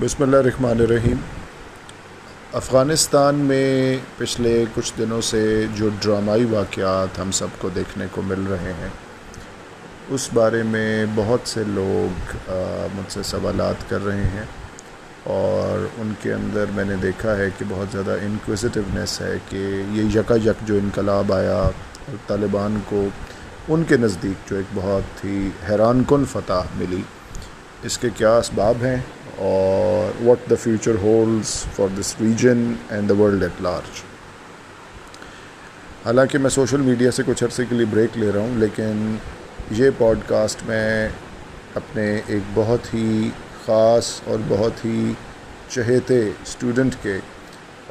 بسم اللہ الرحمن الرحیم۔ افغانستان میں پچھلے کچھ دنوں سے جو ڈرامائی واقعات ہم سب کو دیکھنے کو مل رہے ہیں، اس بارے میں بہت سے لوگ مجھ سے سوالات کر رہے ہیں اور ان کے اندر میں نے دیکھا ہے کہ بہت زیادہ انکوزیٹیونیس ہے کہ یہ یکا یک جو انقلاب آیا طالبان کو ان کے نزدیک جو ایک بہت ہی حیران کن فتح ملی، اس کے کیا اسباب ہیں؟ اور what the future holds for this region and the world at large حالانکہ میں سوشل میڈیا سے کچھ عرصے کے لیے بریک لے رہا ہوں، لیکن یہ پوڈ کاسٹ میں اپنے ایک بہت ہی خاص اور بہت ہی چہیتے اسٹوڈنٹ کے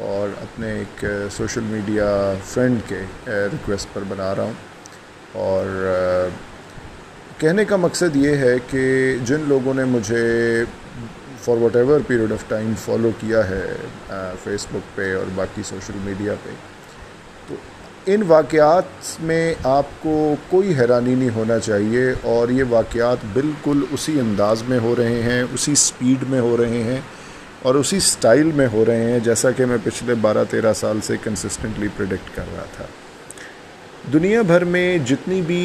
اور اپنے ایک سوشل میڈیا فرینڈ کے ریکویسٹ پر بنا رہا ہوں۔ اور کہنے کا مقصد یہ ہے کہ جن لوگوں نے مجھے for whatever period of time follow کیا ہے فیس بک پہ اور باقی سوشل میڈیا پہ تو ان واقعات میں آپ کو کوئی حیرانی نہیں ہونا چاہیے اور یہ واقعات بالکل اسی انداز میں ہو رہے ہیں، اسی سپیڈ میں ہو رہے ہیں اور اسی سٹائل میں ہو رہے ہیں، جیسا کہ میں پچھلے بارہ تیرہ سال سے کنسسٹنٹلی پریڈکٹ کر رہا تھا۔ دنیا بھر میں جتنی بھی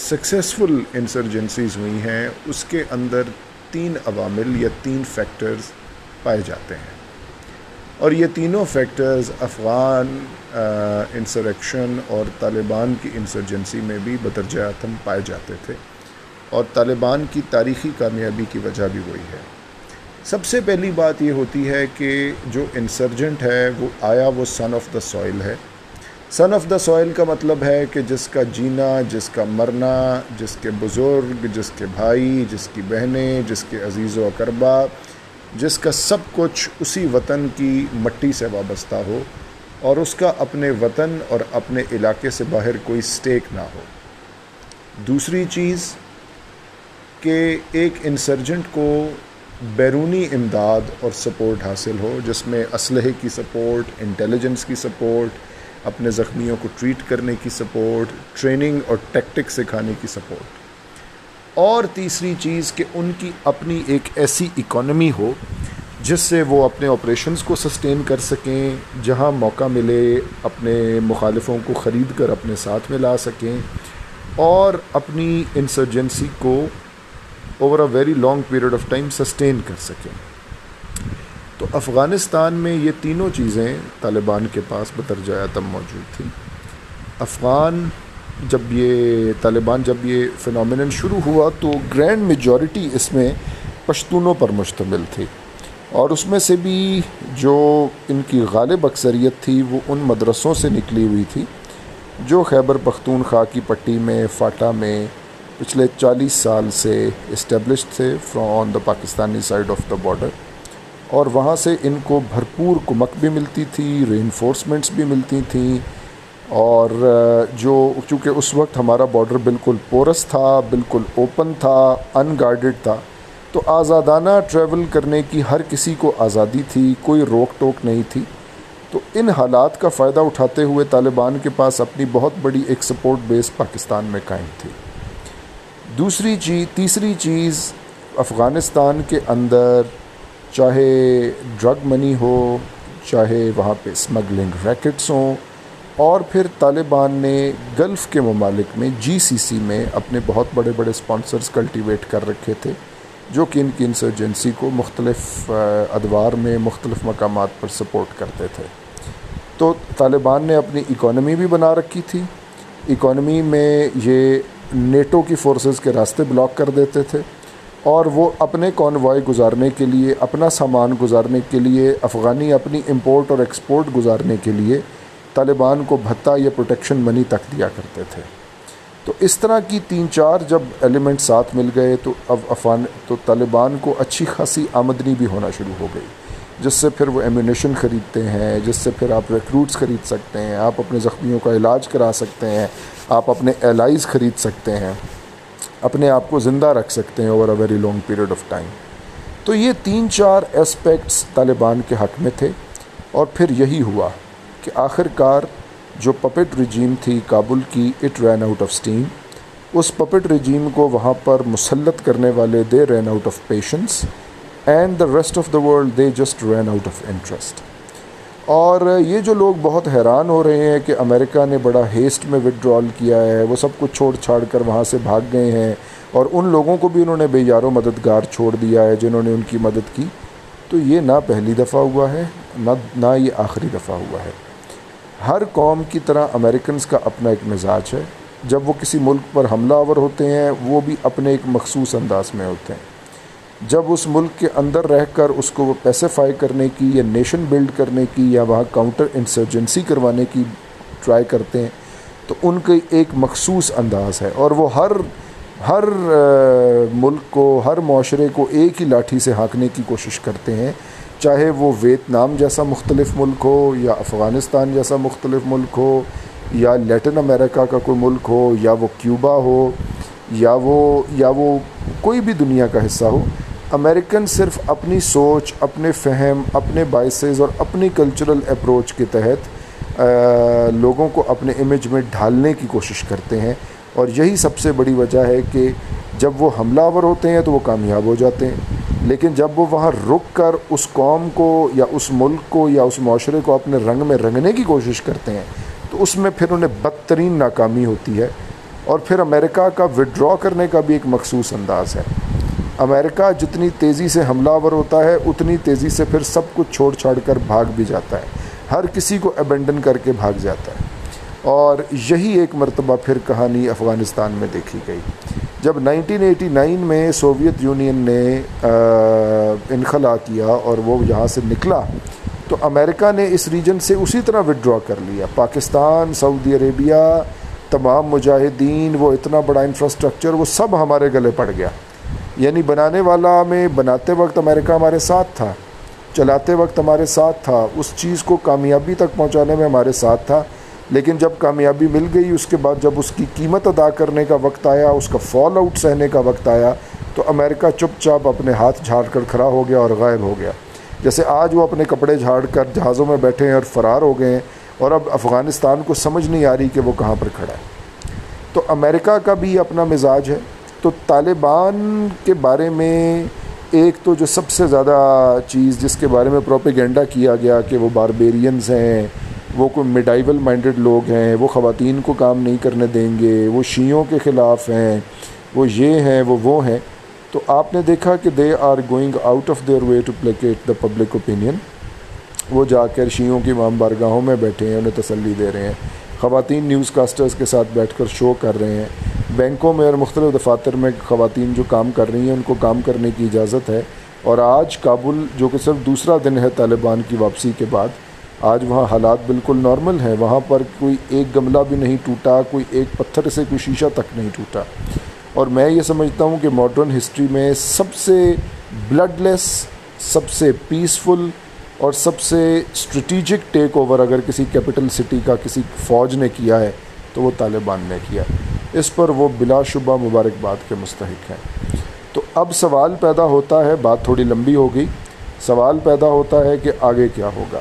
سکسیزفل انسرجنسیز ہوئی ہیں، اس کے اندر تین عوامل یا تین فیکٹرز پائے جاتے ہیں۔ اور یہ تینوں فیکٹرز افغان انسریکشن اور طالبان کی انسرجنسی میں بھی بدرجہ اتم پائے جاتے تھے۔ اور طالبان کی تاریخی کامیابی کی وجہ بھی وہی ہے۔ سب سے پہلی بات یہ ہوتی ہے کہ جو انسرجنٹ ہے، وہ آیا وہ سن آف دا سوئل ہے۔ سن آف دا سوئل کا مطلب ہے کہ جس کا جینا، جس کا مرنا، جس کے بزرگ، جس کے بھائی، جس کی بہنیں، جس کے عزیز و اقربا، جس کا سب کچھ اسی وطن کی مٹی سے وابستہ ہو اور اس کا اپنے وطن اور اپنے علاقے سے باہر کوئی سٹیک نہ ہو۔ دوسری چیز کہ ایک انسرجنٹ کو بیرونی امداد اور سپورٹ حاصل ہو، جس میں اسلحے کی سپورٹ، انٹیلیجنس کی سپورٹ اپنے زخمیوں کو ٹریٹ کرنے کی سپورٹ، ٹریننگ اور ٹیکٹک سکھانے کی سپورٹ۔ اور تیسری چیز کہ ان کی اپنی ایک ایسی اکانومی ہو جس سے وہ اپنے آپریشنز کو سسٹین کر سکیں، جہاں موقع ملے اپنے مخالفوں کو خرید کر اپنے ساتھ میں لا سکیں اور اپنی انسرجنسی کو over a very long period of time sustain کر سکیں۔ تو افغانستان میں یہ تینوں چیزیں طالبان کے پاس بترجہ تم موجود تھیں۔ افغان جب یہ طالبان جب یہ فنومنن شروع ہوا تو گرینڈ میجورٹی اس میں پشتونوں پر مشتمل تھی اور اس میں سے بھی جو ان کی غالب اکثریت تھی وہ ان مدرسوں سے نکلی ہوئی تھی۔ جو خیبر پختونخوا کی پٹی میں، فاٹا میں پچھلے چالیس سال سے اسٹیبلش تھے from on the Pakistani side of the border اور وہاں سے ان کو بھرپور کمک بھی ملتی تھی ری انفورسمنٹس بھی ملتی تھیں اور جو چونکہ اس وقت ہمارا بارڈر بالکل پورس تھا، بالکل اوپن تھا ان گارڈڈ تھا، تو آزادانہ ٹریول کرنے کی ہر کسی کو آزادی تھی، کوئی روک ٹوک نہیں تھی۔ تو ان حالات کا فائدہ اٹھاتے ہوئے طالبان کے پاس اپنی بہت بڑی ایک سپورٹ بیس پاکستان میں قائم تھی۔ دوسری چیز تیسری چیز افغانستان کے اندر چاہے ڈرگ منی ہو، چاہے وہاں پہ اسمگلنگ ریکٹس ہوں، اور پھر طالبان نے گلف کے ممالک میں جی سی سی میں اپنے بہت بڑے بڑے اسپانسرز کلٹیویٹ کر رکھے تھے، جو کہ ان کی انسرجنسی کو مختلف ادوار میں مختلف مقامات پر سپورٹ کرتے تھے۔ تو طالبان نے اپنی اکانومی بھی بنا رکھی تھی۔ اکانومی میں یہ نیٹو کی فورسز کے راستے بلاک کر دیتے تھے۔ اور وہ اپنے کانوائے گزارنے کے لیے، اپنا سامان گزارنے کے لیے، افغانی اپنی امپورٹ اور ایکسپورٹ گزارنے کے لیے طالبان کو بھتہ یا پروٹیکشن منی تک دیا کرتے تھے۔ تو اس طرح کی تین چار جب ایلیمنٹ ساتھ مل گئے تو اب افغان، تو طالبان کو اچھی خاصی آمدنی بھی ہونا شروع ہو گئی، جس سے پھر وہ ایمونیشن خریدتے ہیں، جس سے پھر آپ ریکروٹس خرید سکتے ہیں، آپ اپنے زخمیوں کا علاج کرا سکتے ہیں، آپ اپنے ایلائز خرید سکتے ہیں۔ اپنے آپ کو زندہ رکھ سکتے ہیں over a very long period of time تو یہ تین چار اسپیکٹس طالبان کے حق میں تھے اور پھر یہی ہوا کہ آخر کار جو پپٹ رجیم تھی کابل کی it ran out of steam us puppet regime کو وہاں پر مسلط کرنے والے they ran out of patience and the rest of the world they just ran out of interest اور یہ جو لوگ بہت حیران ہو رہے ہیں کہ امریکہ نے بڑا ہیسٹ میں وڈرال کیا ہے، وہ سب کچھ چھوڑ چھاڑ کر وہاں سے بھاگ گئے ہیں اور ان لوگوں کو بھی انہوں نے بے یار و مددگار چھوڑ دیا ہے جنہوں نے ان کی مدد کی۔ تو یہ نہ پہلی دفعہ ہوا ہے، نہ نہ یہ آخری دفعہ ہوا ہے۔ ہر قوم کی طرح امریکنز کا اپنا ایک مزاج ہے۔ جب وہ کسی ملک پر حملہ آور ہوتے ہیں، وہ بھی اپنے ایک مخصوص انداز میں ہوتے ہیں۔ جب اس ملک کے اندر رہ کر اس کو وہ پیسیفائی کرنے کی یا نیشن بلڈ کرنے کی یا وہاں کاؤنٹر انسرجنسی کروانے کی ٹرائی کرتے ہیں، تو ان کا ایک مخصوص انداز ہے۔ اور وہ ہر ہر ملک کو، ہر معاشرے کو ایک ہی لاٹھی سے ہانکنے کی کوشش کرتے ہیں۔ چاہے وہ ویتنام جیسا مختلف ملک ہو یا افغانستان جیسا مختلف ملک ہو یا لیٹن امریکہ کا کوئی ملک ہو یا وہ کیوبا ہو یا وہ یا وہ کوئی بھی دنیا کا حصہ ہو امریکن صرف اپنی سوچ، اپنے فہم، اپنے بائسز اور اپنی کلچرل اپروچ کے تحت لوگوں کو اپنے امیج میں ڈھالنے کی کوشش کرتے ہیں۔ اور یہی سب سے بڑی وجہ ہے کہ جب وہ حملہ آور ہوتے ہیں تو وہ کامیاب ہو جاتے ہیں۔ لیکن جب وہ وہاں رک کر اس قوم کو یا اس ملک کو یا اس معاشرے کو اپنے رنگ میں رنگنے کی کوشش کرتے ہیں، تو اس میں پھر انہیں بدترین ناکامی ہوتی ہے۔ اور پھر امریکہ کا وڈرا کرنے کا بھی ایک مخصوص انداز ہے۔ امریکہ جتنی تیزی سے حملہ آور ہوتا ہے، اتنی تیزی سے پھر سب کچھ چھوڑ چھاڑ کر بھاگ بھی جاتا ہے۔ ہر کسی کو ابینڈن کر کے بھاگ جاتا ہے۔ اور یہی ایک مرتبہ پھر کہانی افغانستان میں دیکھی گئی۔ جب نائنٹین ایٹی نائن میں سوویت یونین نے انخلا کیا اور وہ یہاں سے نکلا، تو امریکہ نے اس ریجن سے اسی طرح وڈرا کر لیا۔ پاکستان سعودی عربیہ تمام مجاہدین، وہ اتنا بڑا انفراسٹرکچر وہ سب ہمارے گلے پڑ گیا۔ یعنی بنانے والا میں بناتے وقت امریکہ ہمارے ساتھ تھا، چلاتے وقت ہمارے ساتھ تھا، اس چیز کو کامیابی تک پہنچانے میں ہمارے ساتھ تھا۔ لیکن جب کامیابی مل گئی، اس کے بعد جب اس کی قیمت ادا کرنے کا وقت آیا، اس کا فال آؤٹ سہنے کا وقت آیا، تو امریکہ چپ چاپ اپنے ہاتھ جھاڑ کر کھڑا ہو گیا اور غائب ہو گیا۔ جیسے آج وہ اپنے کپڑے جھاڑ کر جہازوں میں بیٹھے ہیں اور فرار ہو گئے ہیں، اور اب افغانستان کو سمجھ نہیں آ رہی کہ وہ کہاں پر کھڑا ہے۔ تو امریکہ کا بھی اپنا مزاج ہے۔ تو طالبان کے بارے میں ایک تو جو سب سے زیادہ چیز جس کے بارے میں پروپیگنڈا کیا گیا کہ وہ باربیرینز ہیں، وہ کوئی میڈائیول مائنڈڈ لوگ ہیں، وہ خواتین کو کام نہیں کرنے دیں گے، وہ شیعوں کے خلاف ہیں، وہ یہ ہیں، وہ وہ ہیں۔ تو آپ نے دیکھا کہ they are going out of their way to placate the public opinion وہ جا کر شیعوں کی مام بارگاہوں میں بیٹھے ہیں، انہیں تسلی دے رہے ہیں۔ خواتین نیوز کاسٹرز کے ساتھ بیٹھ کر شو کر رہے ہیں۔ بینکوں میں اور مختلف دفاتر میں خواتین جو کام کر رہی ہیں، ان کو کام کرنے کی اجازت ہے۔ اور آج کابل، جو کہ صرف دوسرا دن ہے طالبان کی واپسی کے بعد، آج وہاں حالات بالکل نارمل ہیں۔ وہاں پر کوئی ایک گملہ بھی نہیں ٹوٹا، کوئی ایک پتھر سے کوئی شیشہ تک نہیں ٹوٹا۔ اور میں یہ سمجھتا ہوں کہ ماڈرن ہسٹری میں سب سے بلڈ لیس سب سے پیسفل اور سب سے اسٹریٹیجک ٹیک اوور اگر کسی کیپٹل سٹی کا کسی فوج نے کیا ہے، تو وہ طالبان نے کیا۔ ہے اس پر وہ بلا شبہ مبارکباد کے مستحق ہیں۔ تو اب سوال پیدا ہوتا ہے، بات تھوڑی لمبی ہو گئی سوال پیدا ہوتا ہے کہ آگے کیا ہوگا۔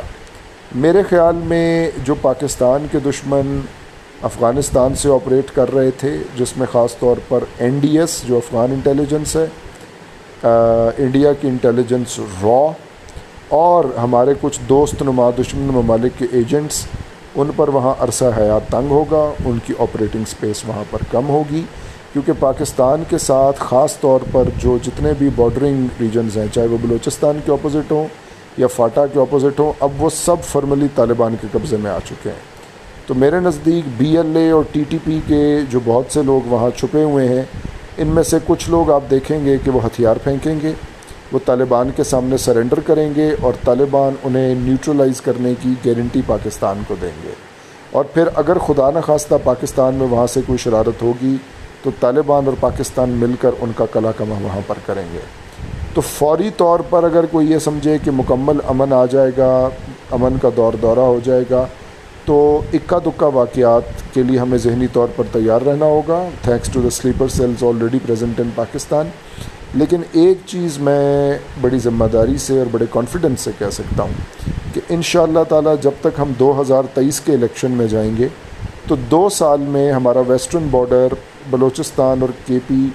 میرے خیال میں جو پاکستان کے دشمن افغانستان سے آپریٹ کر رہے تھے، جس میں خاص طور پر این ڈی ایس جو افغان انٹیلیجنس ہے انڈیا کی انٹیلیجنس را اور ہمارے کچھ دوست نما دشمن ممالک کے ایجنٹس ان پر وہاں عرصہ حیات تنگ ہوگا، ان کی آپریٹنگ سپیس وہاں پر کم ہوگی، کیونکہ پاکستان کے ساتھ خاص طور پر جو جتنے بھی بارڈرنگ ریجنز ہیں، چاہے وہ بلوچستان کے اپوزٹ ہوں یا فاٹا کے اپوزٹ ہوں، اب وہ سب فرملی طالبان کے قبضے میں آ چکے ہیں۔ تو میرے نزدیک بی ایل اے اور ٹی ٹی پی کے جو بہت سے لوگ وہاں چھپے ہوئے ہیں، ان میں سے کچھ لوگ آپ دیکھیں گے کہ وہ ہتھیار پھینکیں گے۔ وہ طالبان کے سامنے سرنڈر کریں گے اور طالبان انہیں نیوٹرلائز کرنے کی گارنٹی پاکستان کو دیں گے۔ اور پھر اگر خدا نخواستہ پاکستان میں وہاں سے کوئی شرارت ہوگی، تو طالبان اور پاکستان مل کر ان کا کلا کما وہاں پر کریں گے۔ تو فوری طور پر اگر کوئی یہ سمجھے کہ مکمل امن آ جائے گا، امن کا دور دورہ ہو جائے گا، تو اکا دکا واقعات کے لیے ہمیں ذہنی طور پر تیار رہنا ہوگا۔ Thanks to the sleeper cells already present in Pakistan لیکن ایک چیز میں بڑی ذمہ داری سے اور بڑے کانفیڈنس سے کہہ سکتا ہوں کہ ان شاء اللہ تعالیٰ جب تک ہم دو ہزار تیئیس کے الیکشن میں جائیں گے، تو دو سال میں ہمارا ویسٹرن بارڈر بلوچستان اور کے پی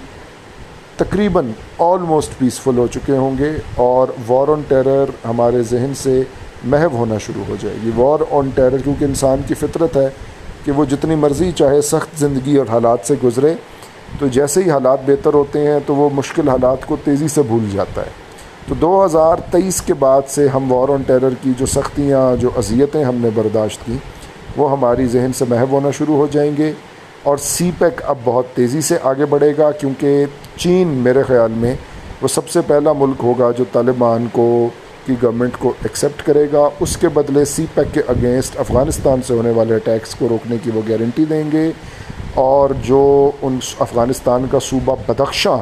تقریباً آلموسٹ پیسفل ہو چکے ہوں گے اور وار آن ٹیرر ہمارے ذہن سے محو ہونا شروع ہو جائے گی۔ وار آن ٹیرر کیونکہ انسان کی فطرت ہے کہ وہ جتنی مرضی چاہے سخت زندگی اور حالات سے گزرے تو جیسے ہی حالات بہتر ہوتے ہیں تو وہ مشکل حالات کو تیزی سے بھول جاتا ہے۔ تو دو ہزار تیئیس کے بعد سے ہم وار آن ٹیرر کی جو سختیاں، جو اذیتیں ہم نے برداشت کی، وہ ہماری ذہن سے محو ہونا شروع ہو جائیں گے۔ اور سی پیک اب بہت تیزی سے آگے بڑھے گا، کیونکہ چین میرے خیال میں وہ سب سے پہلا ملک ہوگا جو طالبان کو، کی گورنمنٹ کو ایکسیپٹ کرے گا۔ اس کے بدلے سی پیک کے اگینسٹ افغانستان سے ہونے والے اٹیکس کو روکنے کی وہ گارنٹی دیں گے۔ اور جو ان افغانستان کا صوبہ بدخشاں،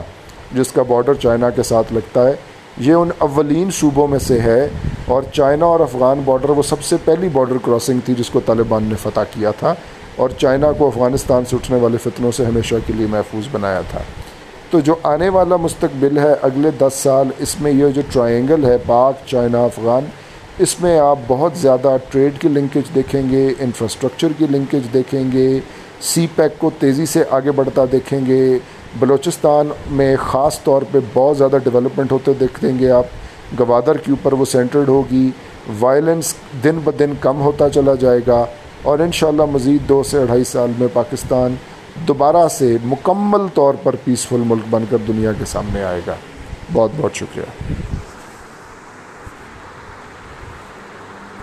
جس کا بارڈر چائنا کے ساتھ لگتا ہے، یہ ان اولین صوبوں میں سے ہے۔ اور چائنا اور افغان بارڈر وہ سب سے پہلی بارڈر کراسنگ تھی جس کو طالبان نے فتح کیا تھا۔ اور چائنا کو افغانستان سے اٹھنے والے فتنوں سے ہمیشہ کے لیے محفوظ بنایا تھا۔ تو جو آنے والا مستقبل ہے اگلے دس سال، اس میں یہ جو ٹرائنگل ہے، پاک، چائنا، افغان، اس میں آپ بہت زیادہ ٹریڈ کی لنکیج دیکھیں گے انفراسٹرکچر کی لنکیج دیکھیں گے۔ سی پیک کو تیزی سے آگے بڑھتا دیکھیں گے۔ بلوچستان میں خاص طور پہ بہت زیادہ ڈیولپمنٹ ہوتے دیکھیں گے آپ۔ گوادر کے اوپر وہ سینٹرڈ ہوگی۔ وائلنس دن بدن کم ہوتا چلا جائے گا۔ اور انشاءاللہ مزید دو سے اڑھائی سال میں پاکستان دوبارہ سے مکمل طور پر پیسفل ملک بن کر دنیا کے سامنے آئے گا۔ بہت بہت شکریہ۔